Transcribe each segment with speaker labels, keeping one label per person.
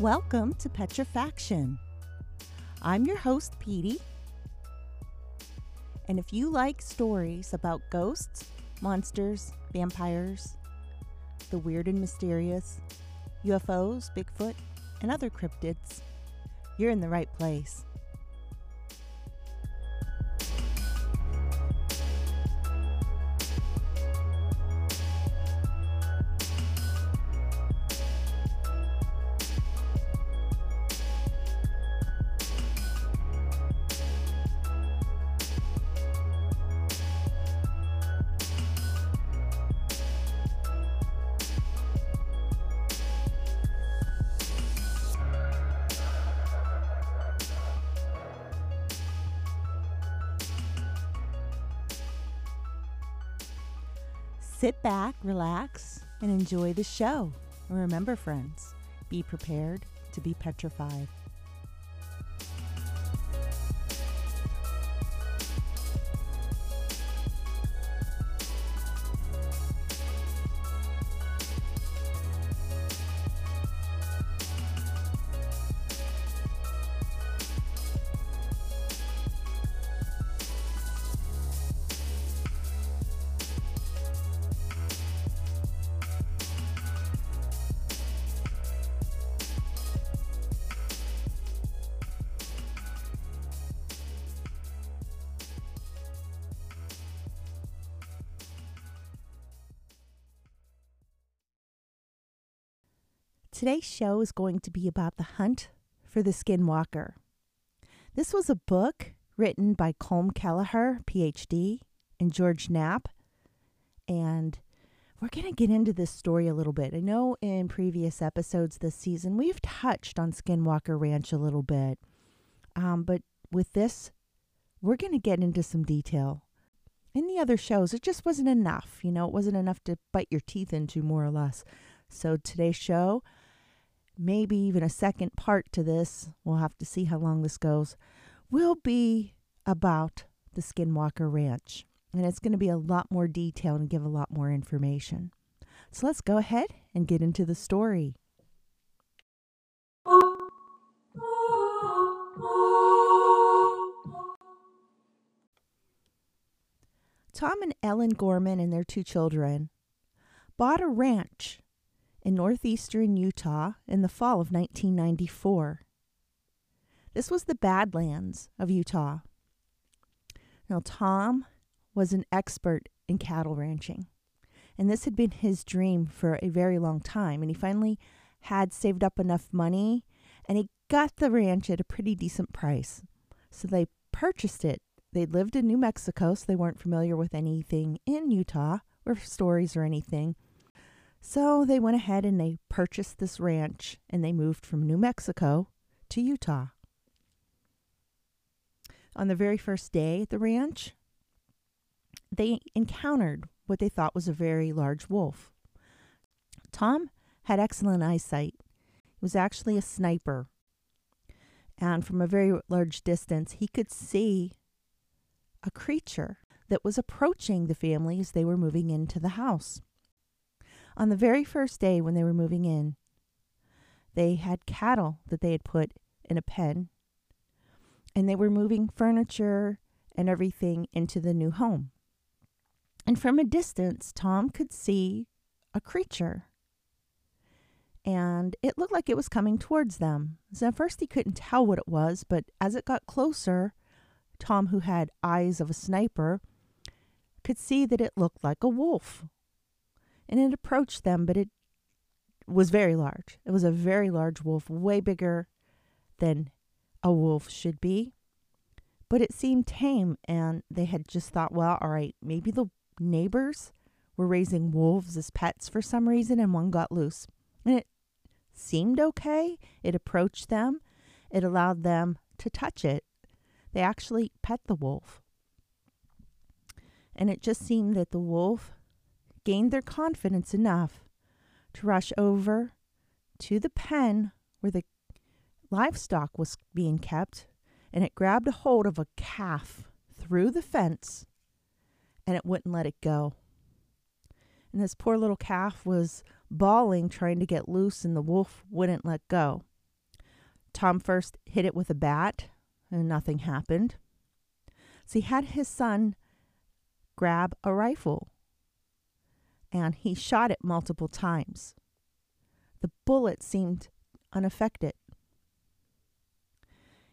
Speaker 1: Welcome to Petrifaction. I'm your host, Petey. And if you like stories about ghosts, monsters, vampires, the weird and mysterious, UFOs, Bigfoot, and other cryptids, you're in the right place. Sit back, relax, and enjoy the show. And remember, friends, be prepared to be petrified. Today's show is going to be about the hunt for the skinwalker. This was a book written by Colm Kelleher, PhD, and George Knapp. And we're going to get into this story a little bit. I know in previous episodes this season, we've touched on Skinwalker Ranch a little bit. Um, but with this, we're going to get into some detail. In the other shows, it just wasn't enough. You know, it wasn't enough to bite your teeth into, more or less. So today's show, maybe even a second part to this, we'll have to see how long this goes, will be about the Skinwalker Ranch. And it's going to be a lot more detailed and give a lot more information. So let's go ahead and get into the story. Tom and Ellen Gorman and their two children bought a ranch in northeastern Utah in the fall of 1994. This was the Badlands of Utah. Now, Tom was an expert in cattle ranching, and this had been his dream for a very long time. And he finally had saved up enough money and he got the ranch at a pretty decent price. So they purchased it. They lived in New Mexico, so they weren't familiar with anything in Utah or stories or anything. So they went ahead and they purchased this ranch and they moved from New Mexico to Utah. On the very first day at the ranch, they encountered what they thought was a very large wolf. Tom had excellent eyesight. He was actually a sniper. And from a very large distance, he could see a creature that was approaching the family as they were moving into the house. On the very first day when they were moving in, they had cattle that they had put in a pen, and they were moving furniture and everything into the new home. And from a distance, Tom could see a creature. And it looked like it was coming towards them. So at first he couldn't tell what it was, but as it got closer, Tom, who had eyes of a sniper, could see that it looked like a wolf and it approached them, but it was very large. It was a very large wolf, way bigger than a wolf should be. But it seemed tame, and they had just thought, well, all right, maybe the neighbors were raising wolves as pets for some reason, and one got loose. And it seemed okay. It approached them, it allowed them to touch it. They actually pet the wolf. And it just seemed that the wolf gained their confidence enough to rush over to the pen where the livestock was being kept, and it grabbed a hold of a calf through the fence and it wouldn't let it go. And this poor little calf was bawling, trying to get loose, and the wolf wouldn't let go. Tom first hit it with a bat and nothing happened. So he had his son grab a rifle and he shot it multiple times. The bullet seemed unaffected.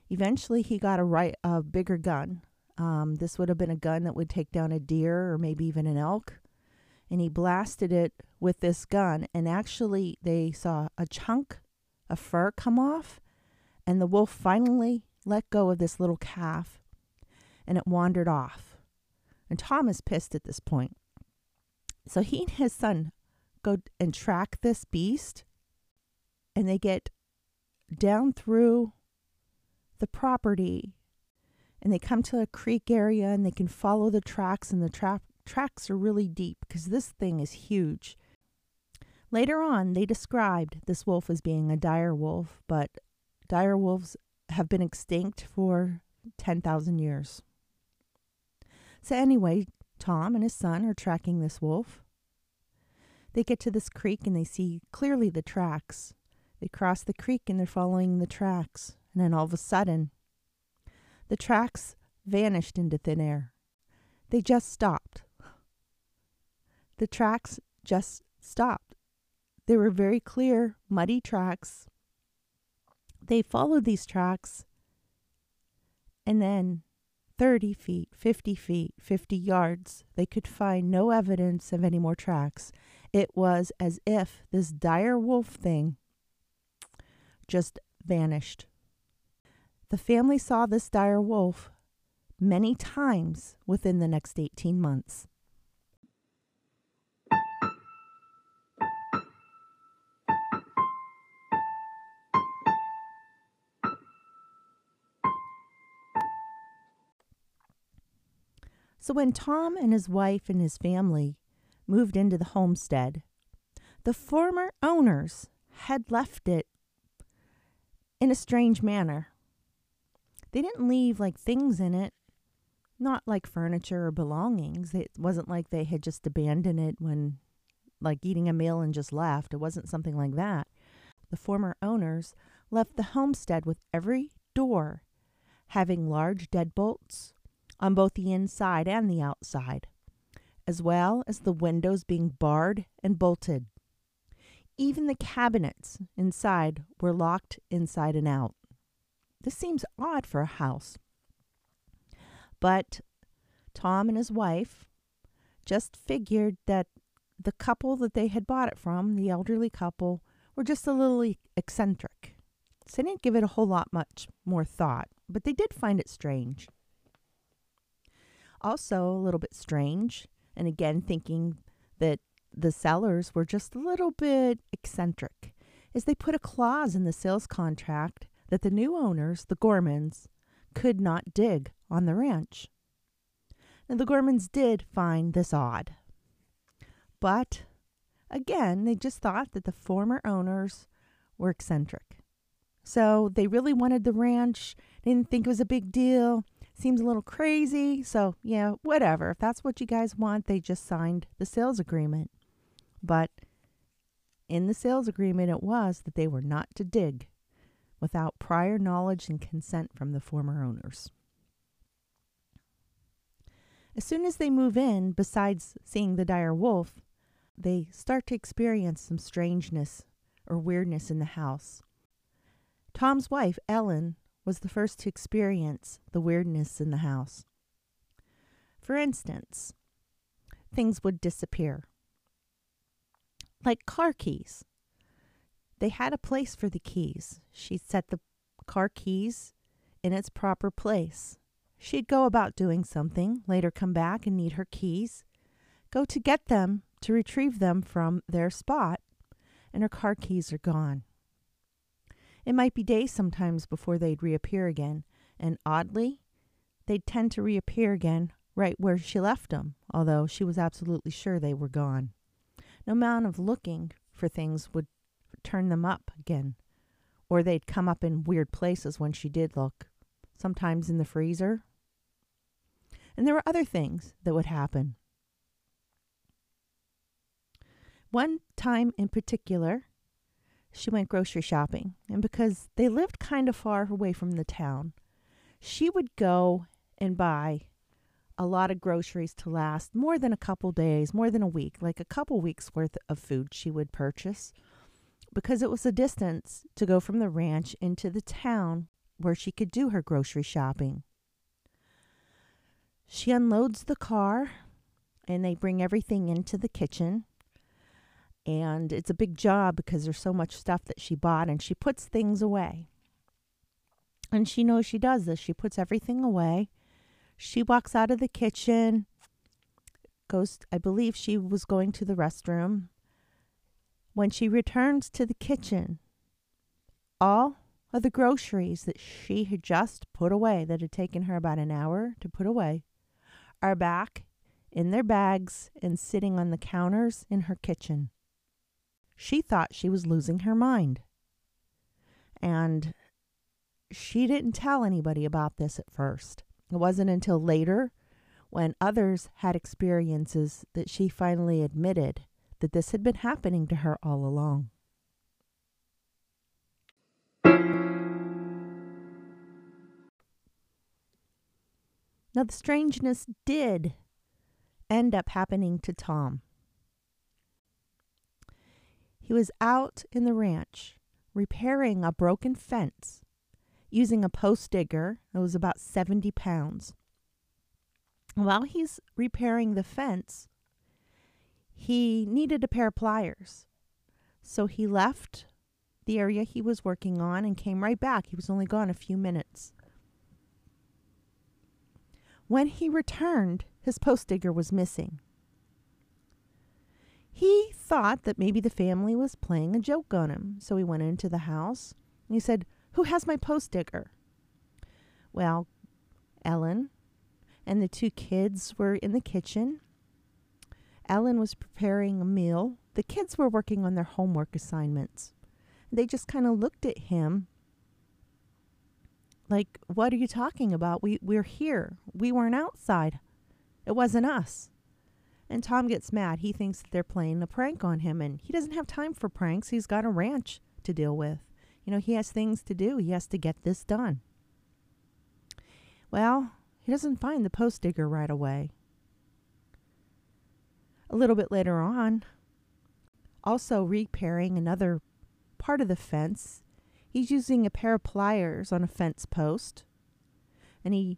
Speaker 1: Eventually, he got a right a bigger gun. Um, this would have been a gun that would take down a deer or maybe even an elk. And he blasted it with this gun, and actually, they saw a chunk of fur come off, and the wolf finally let go of this little calf, and it wandered off. And Tom is pissed at this point. So he and his son go and track this beast, and they get down through the property and they come to a creek area and they can follow the tracks and the tra- tracks are really deep because this thing is huge. Later on, they described this wolf as being a dire wolf, but dire wolves have been extinct for 10,000 years. So, anyway, Tom and his son are tracking this wolf. They get to this creek and they see clearly the tracks. They cross the creek and they're following the tracks. And then all of a sudden, the tracks vanished into thin air. They just stopped. The tracks just stopped. They were very clear, muddy tracks. They followed these tracks, and then 30 feet, 50 feet, 50 yards, they could find no evidence of any more tracks. It was as if this dire wolf thing just vanished. The family saw this dire wolf many times within the next 18 months. So when Tom and his wife and his family moved into the homestead, the former owners had left it in a strange manner. They didn't leave like things in it, not like furniture or belongings. It wasn't like they had just abandoned it when, like, eating a meal and just left. It wasn't something like that. The former owners left the homestead with every door having large deadbolts on both the inside and the outside, as well as the windows being barred and bolted. Even the cabinets inside were locked inside and out. This seems odd for a house. But Tom and his wife just figured that the couple that they had bought it from, the elderly couple, were just a little eccentric. So they didn't give it a whole lot much more thought, but they did find it strange. Also, a little bit strange, and again, thinking that the sellers were just a little bit eccentric, is they put a clause in the sales contract that the new owners, the Gormans, could not dig on the ranch. Now, the Gormans did find this odd. But again, they just thought that the former owners were eccentric. So they really wanted the ranch, didn't think it was a big deal. Seems a little crazy. So, yeah, whatever. If that's what you guys want, they just signed the sales agreement. But in the sales agreement, it was that they were not to dig without prior knowledge and consent from the former owners. As soon as they move in, besides seeing the dire wolf, they start to experience some strangeness or weirdness in the house. Tom's wife, Ellen, was the first to experience the weirdness in the house. For instance, things would disappear, like car keys. They had a place for the keys. She'd set the car keys in its proper place. She'd go about doing something, later come back and need her keys, go to get them to retrieve them from their spot, and her car keys are gone. It might be days sometimes before they'd reappear again, and oddly, they'd tend to reappear again right where she left them, although she was absolutely sure they were gone. No amount of looking for things would turn them up again. Or they'd come up in weird places when she did look, sometimes in the freezer. And there were other things that would happen. One time in particular, she went grocery shopping. And because they lived kind of far away from the town, she would go and buy a lot of groceries to last more than a couple days, more than a week, like a couple weeks worth of food she would purchase because it was a distance to go from the ranch into the town where she could do her grocery shopping. She unloads the car and they bring everything into the kitchen. And it's a big job because there's so much stuff that she bought and she puts things away. And she knows she does this. She puts everything away. She walks out of the kitchen, goes, I believe she was going to the restroom. When she returns to the kitchen, all of the groceries that she had just put away, that had taken her about an hour to put away, are back in their bags and sitting on the counters in her kitchen. She thought she was losing her mind. And she didn't tell anybody about this at first. It wasn't until later, when others had experiences, that she finally admitted that this had been happening to her all along. Now, the strangeness did end up happening to Tom. He was out in the ranch repairing a broken fence using a post digger that was about 70 pounds. While he's repairing the fence, he needed a pair of pliers. So he left the area he was working on and came right back. He was only gone a few minutes. When he returned, his post digger was missing. He thought that maybe the family was playing a joke on him, so he went into the house and he said, Who has my post digger? Well, Ellen and the two kids were in the kitchen. Ellen was preparing a meal. The kids were working on their homework assignments. They just kind of looked at him like, what are you talking about? We we're here. We weren't outside. It wasn't us. And Tom gets mad. He thinks that they're playing a prank on him and he doesn't have time for pranks. He's got a ranch to deal with. You know, he has things to do. He has to get this done. Well, he doesn't find the post digger right away. A little bit later on, also repairing another part of the fence, He's using a pair of pliers on a fence post. And he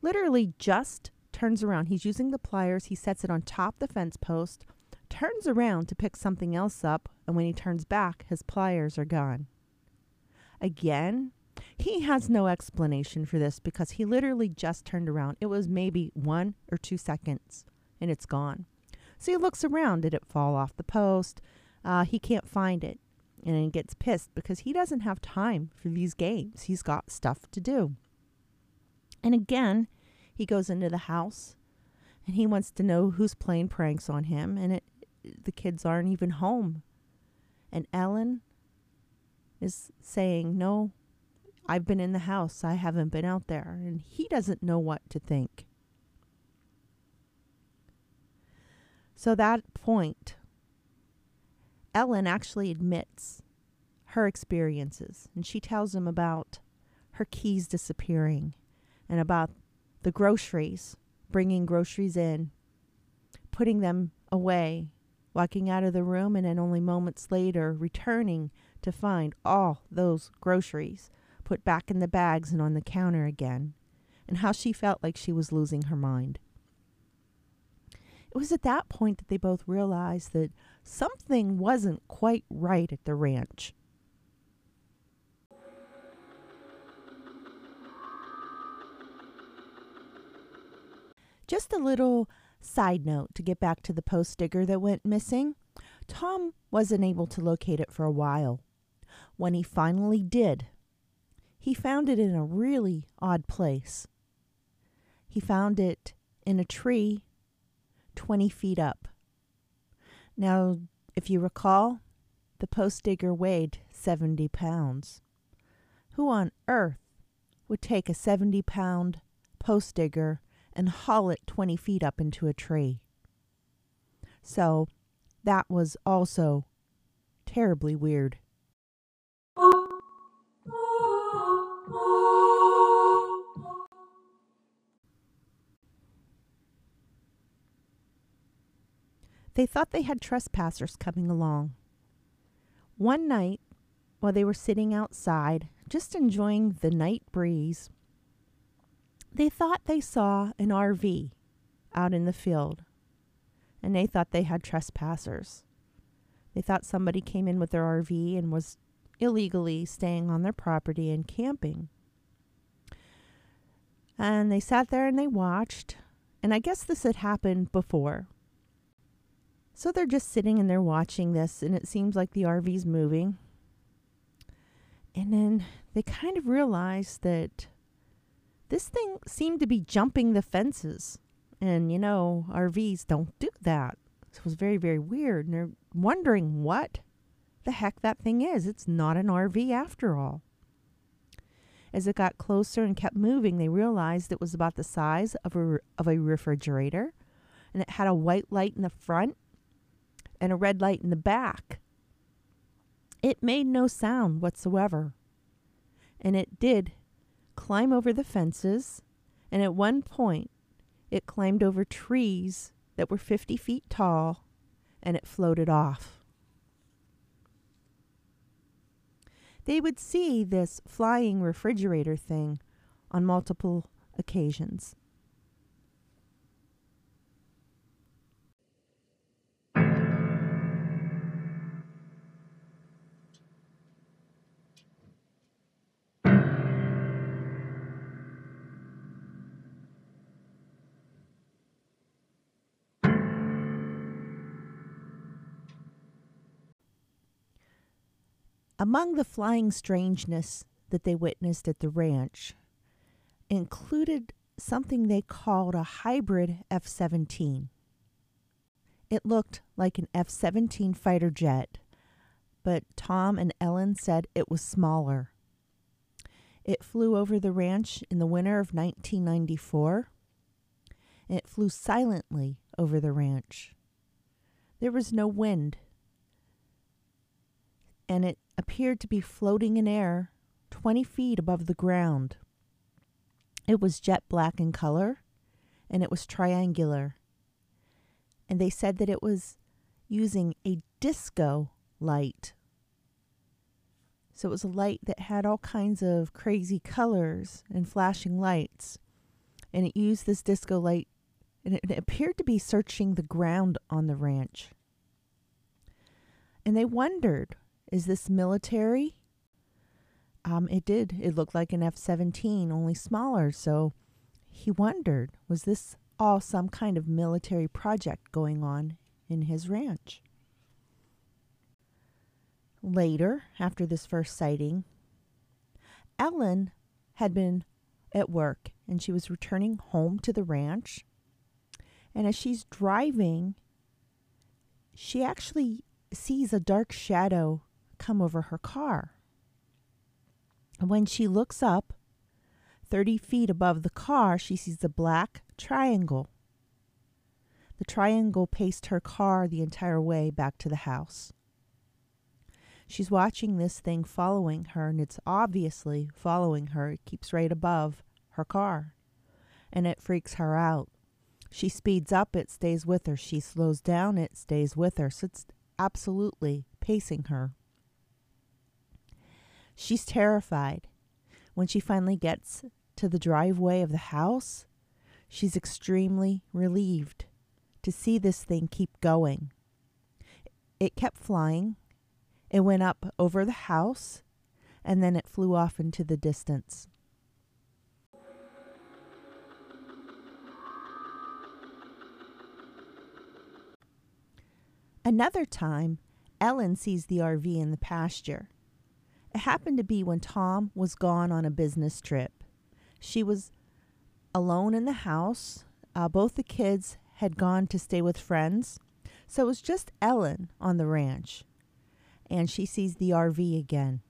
Speaker 1: literally just turns around. He's using the pliers. He sets it on top the fence post, turns around to pick something else up, and when he turns back, his pliers are gone. Again, he has no explanation for this because he literally just turned around. It was maybe one or two seconds and it's gone. So he looks around. Did it fall off the post? Uh, he can't find it and he gets pissed because he doesn't have time for these games. He's got stuff to do. And again, he goes into the house and he wants to know who's playing pranks on him and it the kids aren't even home. And Ellen is saying, "No, I've been in the house. I haven't been out there." And he doesn't know what to think. So that point Ellen actually admits her experiences and she tells him about her keys disappearing and about the groceries, bringing groceries in, putting them away, walking out of the room, and then only moments later returning to find all those groceries put back in the bags and on the counter again, and how she felt like she was losing her mind. It was at that point that they both realized that something wasn't quite right at the ranch. Just a little side note to get back to the post digger that went missing. Tom wasn't able to locate it for a while. When he finally did, he found it in a really odd place. He found it in a tree 20 feet up. Now, if you recall, the post digger weighed 70 pounds. Who on earth would take a 70 pound post digger and haul it 20 feet up into a tree. So that was also terribly weird. They thought they had trespassers coming along. One night, while they were sitting outside, just enjoying the night breeze, they thought they saw an RV out in the field, and they thought they had trespassers. They thought somebody came in with their RV and was illegally staying on their property and camping. And they sat there and they watched, and I guess this had happened before. So they're just sitting and they're watching this, and it seems like the RV's moving. And then they kind of realize that this thing seemed to be jumping the fences. And, you know, RVs don't do that. So it was very, very weird. And they're wondering what the heck that thing is. It's not an RV after all. As it got closer and kept moving, they realized it was about the size of a, of a refrigerator. And it had a white light in the front and a red light in the back. It made no sound whatsoever. And it did climb over the fences, and at one point, it climbed over trees that were 50 feet tall and it floated off. They would see this flying refrigerator thing on multiple occasions. Among the flying strangeness that they witnessed at the ranch included something they called a hybrid F 17. It looked like an F 17 fighter jet, but Tom and Ellen said it was smaller. It flew over the ranch in the winter of 1994. It flew silently over the ranch. There was no wind, and it appeared to be floating in air 20 feet above the ground. It was jet black in color and it was triangular. And they said that it was using a disco light. So it was a light that had all kinds of crazy colors and flashing lights. And it used this disco light and it appeared to be searching the ground on the ranch. And they wondered is this military? Um, it did. It looked like an F 17, only smaller. So he wondered was this all some kind of military project going on in his ranch? Later, after this first sighting, Ellen had been at work and she was returning home to the ranch. And as she's driving, she actually sees a dark shadow come over her car. When she looks up, 30 feet above the car, she sees a black triangle. The triangle paced her car the entire way back to the house. She's watching this thing following her, and it's obviously following her. It keeps right above her car, and it freaks her out. She speeds up, it stays with her. She slows down, it stays with her. So it's absolutely pacing her. She's terrified. When she finally gets to the driveway of the house, she's extremely relieved to see this thing keep going. It kept flying. It went up over the house and then it flew off into the distance. Another time, Ellen sees the RV in the pasture. It happened to be when Tom was gone on a business trip. She was alone in the house. Uh, both the kids had gone to stay with friends. So it was just Ellen on the ranch. And she sees the RV again.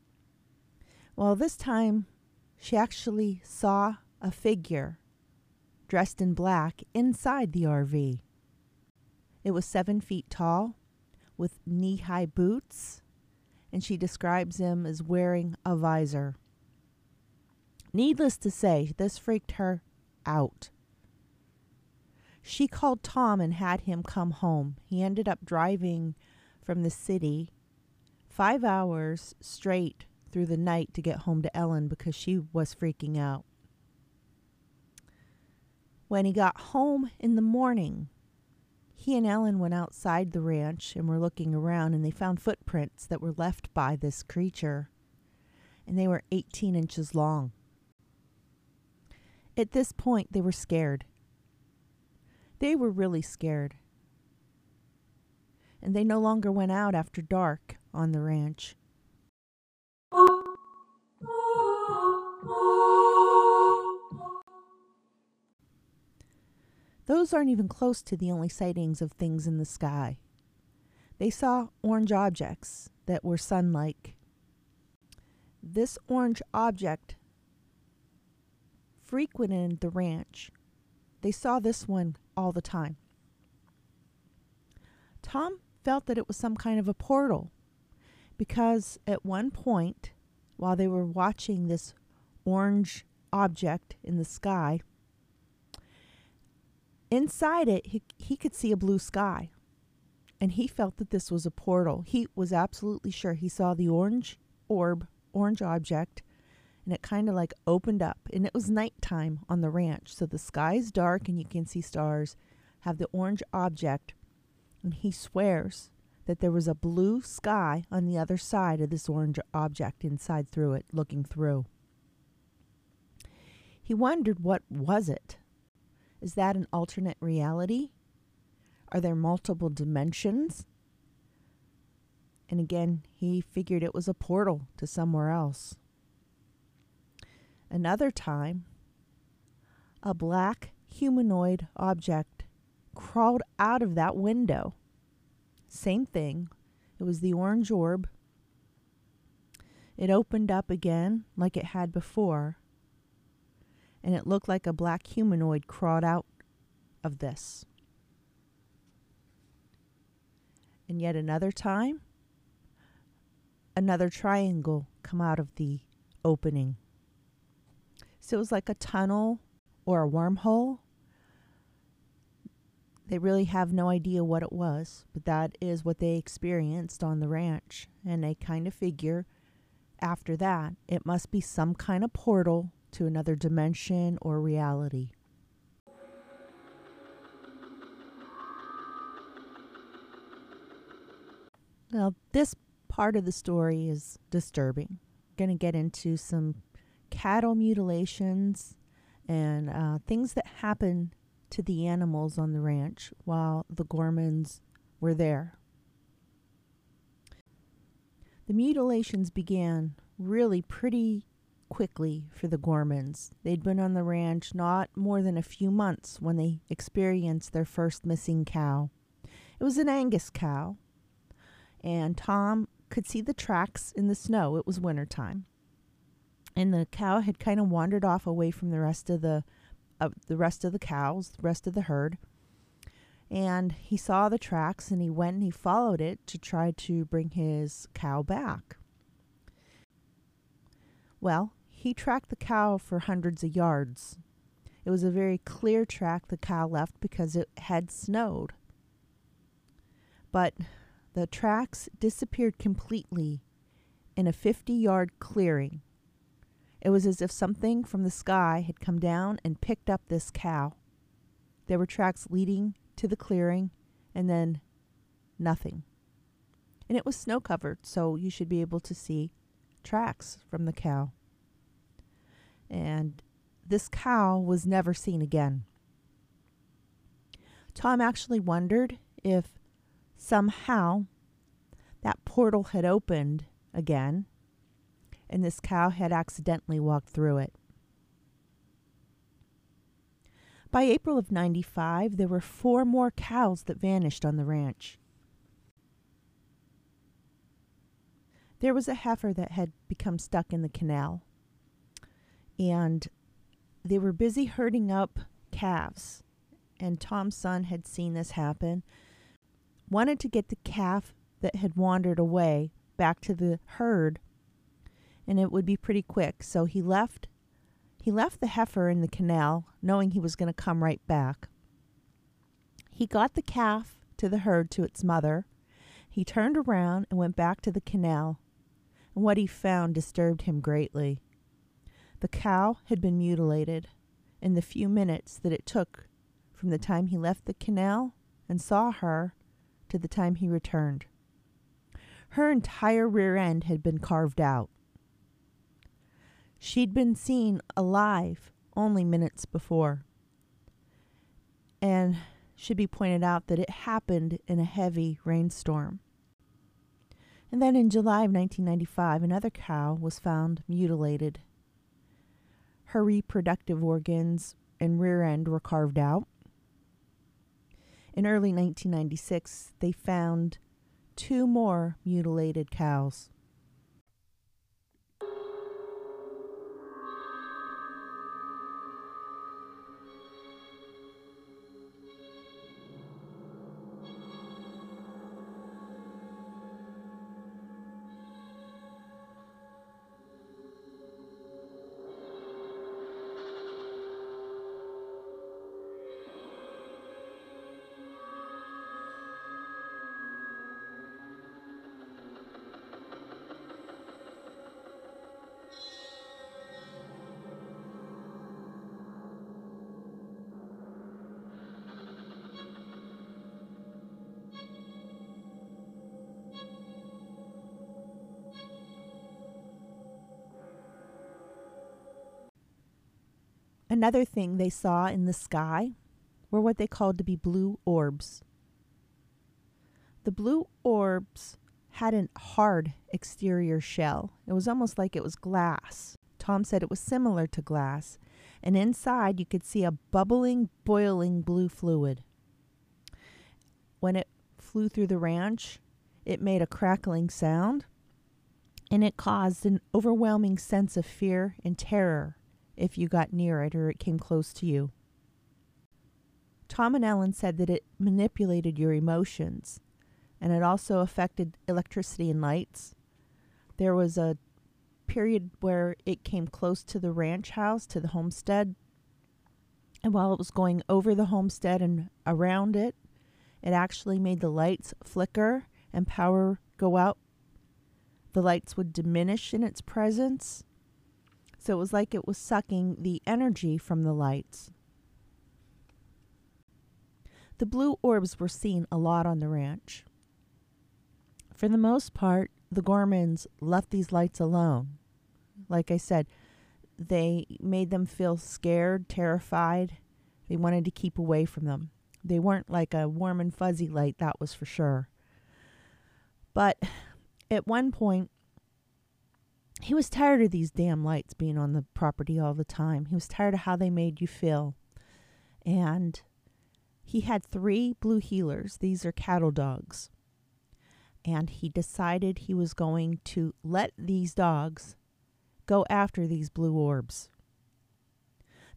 Speaker 1: Well, this time she actually saw a figure dressed in black inside the RV. It was seven feet tall with knee high boots and she describes him as wearing a visor. Needless to say, this freaked her out. She called Tom and had him come home. He ended up driving from the city five hours straight through the night to get home to Ellen because she was freaking out. When he got home in the morning, he and Ellen went outside the ranch and were looking around, and they found footprints that were left by this creature, and they were 18 inches long. At this point, they were scared. They were really scared. And they no longer went out after dark on the ranch. Those aren't even close to the only sightings of things in the sky. They saw orange objects that were sun like. This orange object frequented the ranch. They saw this one all the time. Tom felt that it was some kind of a portal because at one point, while they were watching this orange object in the sky, inside it, he, he could see a blue sky. And he felt that this was a portal. He was absolutely sure he saw the orange orb, orange object, and it kind of like opened up. And it was nighttime on the ranch. So the sky is dark and you can see stars, have the orange object. And he swears that there was a blue sky on the other side of this orange object inside through it, looking through. He wondered what was it? Is that an alternate reality? Are there multiple dimensions? And again, he figured it was a portal to somewhere else. Another time, a black humanoid object crawled out of that window same thing. It was the orange orb. It opened up again like it had before, and it looked like a black humanoid crawled out of this. And yet another time, another triangle come out of the opening. So it was like a tunnel or a wormhole they really have no idea what it was, but that is what they experienced on the ranch. And they kind of figure after that it must be some kind of portal to another dimension or reality. Now, this part of the story is disturbing. Going to get into some cattle mutilations and uh, things that happen to the animals on the ranch while the Gormans were there. The mutilations began really pretty quickly for the Gormans. They'd been on the ranch not more than a few months when they experienced their first missing cow. It was an Angus cow, and Tom could see the tracks in the snow. It was wintertime. And the cow had kind of wandered off away from the rest of the of the rest of the cows, the rest of the herd. And he saw the tracks and he went and he followed it to try to bring his cow back. Well, he tracked the cow for hundreds of yards. It was a very clear track the cow left because it had snowed. But the tracks disappeared completely in a 50 yard clearing it was as if something from the sky had come down and picked up this cow. There were tracks leading to the clearing, and then nothing. And it was snow covered, so you should be able to see tracks from the cow. And this cow was never seen again. Tom actually wondered if somehow that portal had opened again and this cow had accidentally walked through it. By April of 95, there were four more cows that vanished on the ranch. There was a heifer that had become stuck in the canal, and they were busy herding up calves. And Tom's son had seen this happen, wanted to get the calf that had wandered away back to the herd and it would be pretty quick. So he left he left the heifer in the canal, knowing he was going to come right back. He got the calf to the herd to its mother. He turned around and went back to the canal, and what he found disturbed him greatly. The cow had been mutilated in the few minutes that it took from the time he left the canal and saw her to the time he returned. Her entire rear end had been carved out. She'd been seen alive only minutes before. And should be pointed out that it happened in a heavy rainstorm. And then in July of 1995, another cow was found mutilated. Her reproductive organs and rear end were carved out. In early 1996, they found two more mutilated cows. Another thing they saw in the sky were what they called to be blue orbs. The blue orbs had a hard exterior shell. It was almost like it was glass. Tom said it was similar to glass, and inside you could see a bubbling, boiling blue fluid. When it flew through the ranch, it made a crackling sound, and it caused an overwhelming sense of fear and terror if you got near it or it came close to you. Tom and Ellen said that it manipulated your emotions and it also affected electricity and lights. There was a period where it came close to the ranch house, to the homestead. And while it was going over the homestead and around it, it actually made the lights flicker and power go out. The lights would diminish in its presence. So it was like it was sucking the energy from the lights. The blue orbs were seen a lot on the ranch. For the most part, the Gormans left these lights alone. Like I said, they made them feel scared, terrified. They wanted to keep away from them. They weren't like a warm and fuzzy light, that was for sure. But at one point, he was tired of these damn lights being on the property all the time. He was tired of how they made you feel. And he had three blue heelers. These are cattle dogs. And he decided he was going to let these dogs go after these blue orbs.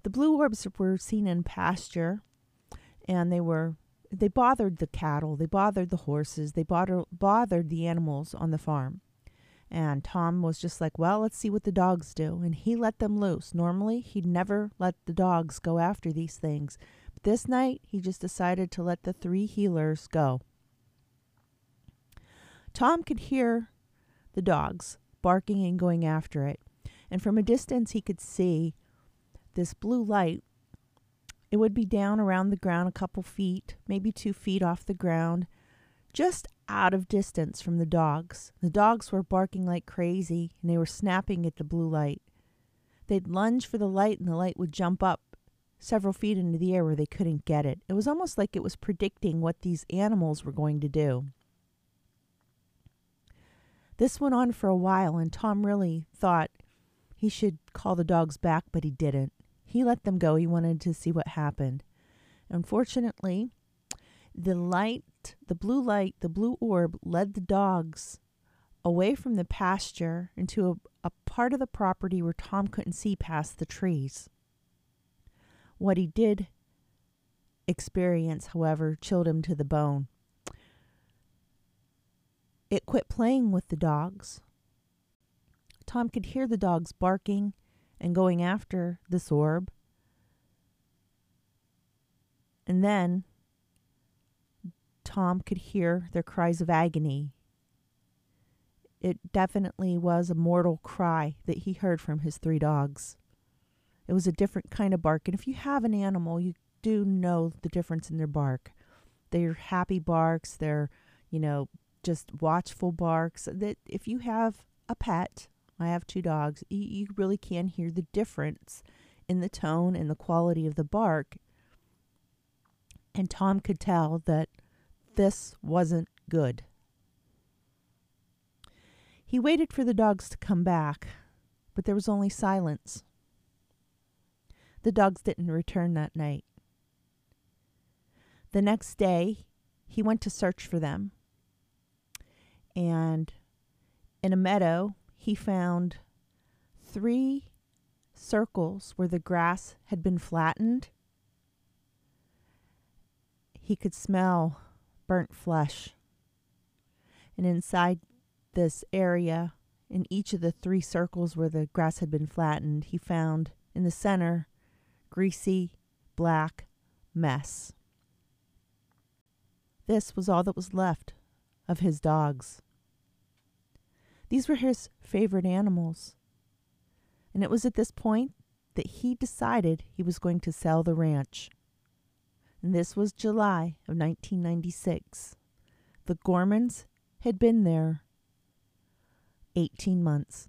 Speaker 1: The blue orbs were seen in pasture and they were they bothered the cattle, they bothered the horses, they bother, bothered the animals on the farm. And Tom was just like, well, let's see what the dogs do. And he let them loose. Normally, he'd never let the dogs go after these things. But this night, he just decided to let the three heelers go. Tom could hear the dogs barking and going after it. And from a distance, he could see this blue light. It would be down around the ground a couple feet, maybe two feet off the ground, just out of distance from the dogs. The dogs were barking like crazy and they were snapping at the blue light. They'd lunge for the light and the light would jump up several feet into the air where they couldn't get it. It was almost like it was predicting what these animals were going to do. This went on for a while, and Tom really thought he should call the dogs back, but he didn't. He let them go. He wanted to see what happened. Unfortunately, the light the blue light, the blue orb, led the dogs away from the pasture into a, a part of the property where Tom couldn't see past the trees. What he did experience, however, chilled him to the bone. It quit playing with the dogs. Tom could hear the dogs barking and going after this orb. And then Tom could hear their cries of agony. It definitely was a mortal cry that he heard from his three dogs. It was a different kind of bark, and if you have an animal, you do know the difference in their bark. They're happy barks, they're, you know, just watchful barks. That if you have a pet, I have two dogs, you really can hear the difference in the tone and the quality of the bark. And Tom could tell that this wasn't good. He waited for the dogs to come back, but there was only silence. The dogs didn't return that night. The next day, he went to search for them. And in a meadow, he found three circles where the grass had been flattened. He could smell burnt flesh. And inside this area, in each of the three circles where the grass had been flattened, he found in the center greasy black mess. This was all that was left of his dogs. These were his favorite animals. And it was at this point that he decided he was going to sell the ranch. And this was July of 1996. The Gormans had been there 18 months.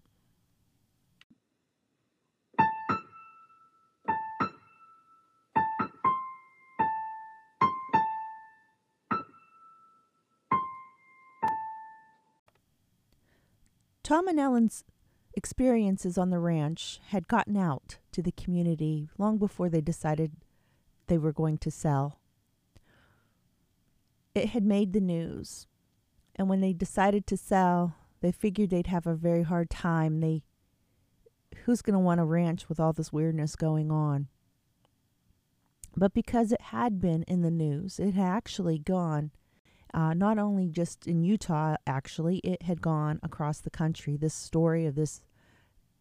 Speaker 1: Tom and Ellen's experiences on the ranch had gotten out to the community long before they decided they were going to sell. It had made the news, and when they decided to sell, they figured they'd have a very hard time. They who's going to want a ranch with all this weirdness going on? But because it had been in the news, it had actually gone uh, not only just in Utah, actually, it had gone across the country. This story of this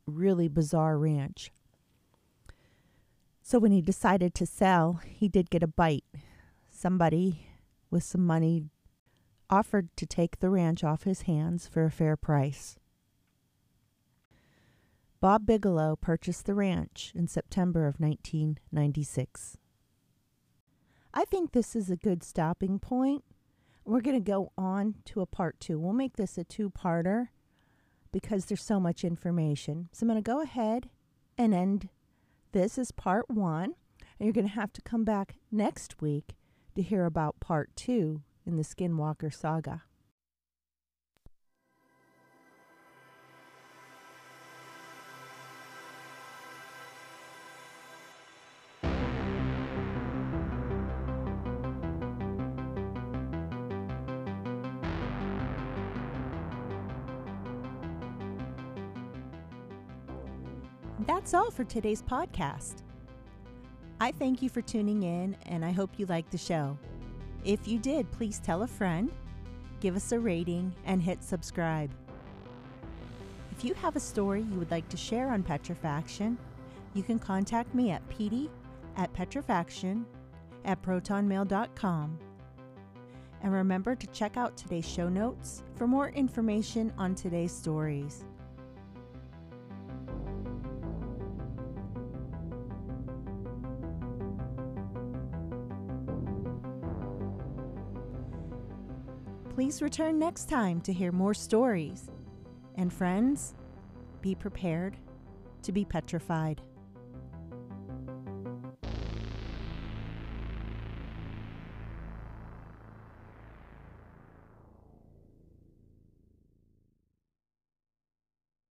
Speaker 1: really bizarre ranch. So when he decided to sell, he did get a bite. Somebody with some money offered to take the ranch off his hands for a fair price. Bob Bigelow purchased the ranch in September of 1996. I think this is a good stopping point we're going to go on to a part two. We'll make this a two parter because there's so much information. So I'm going to go ahead and end this is part one. And you're going to have to come back next week to hear about part two in the Skinwalker saga. That's all for today's podcast. I thank you for tuning in and I hope you liked the show. If you did, please tell a friend, give us a rating, and hit subscribe. If you have a story you would like to share on Petrifaction, you can contact me at Petey at Petrifaction at protonmail.com. And remember to check out today's show notes for more information on today's stories. Please return next time to hear more stories. And friends, be prepared to be petrified.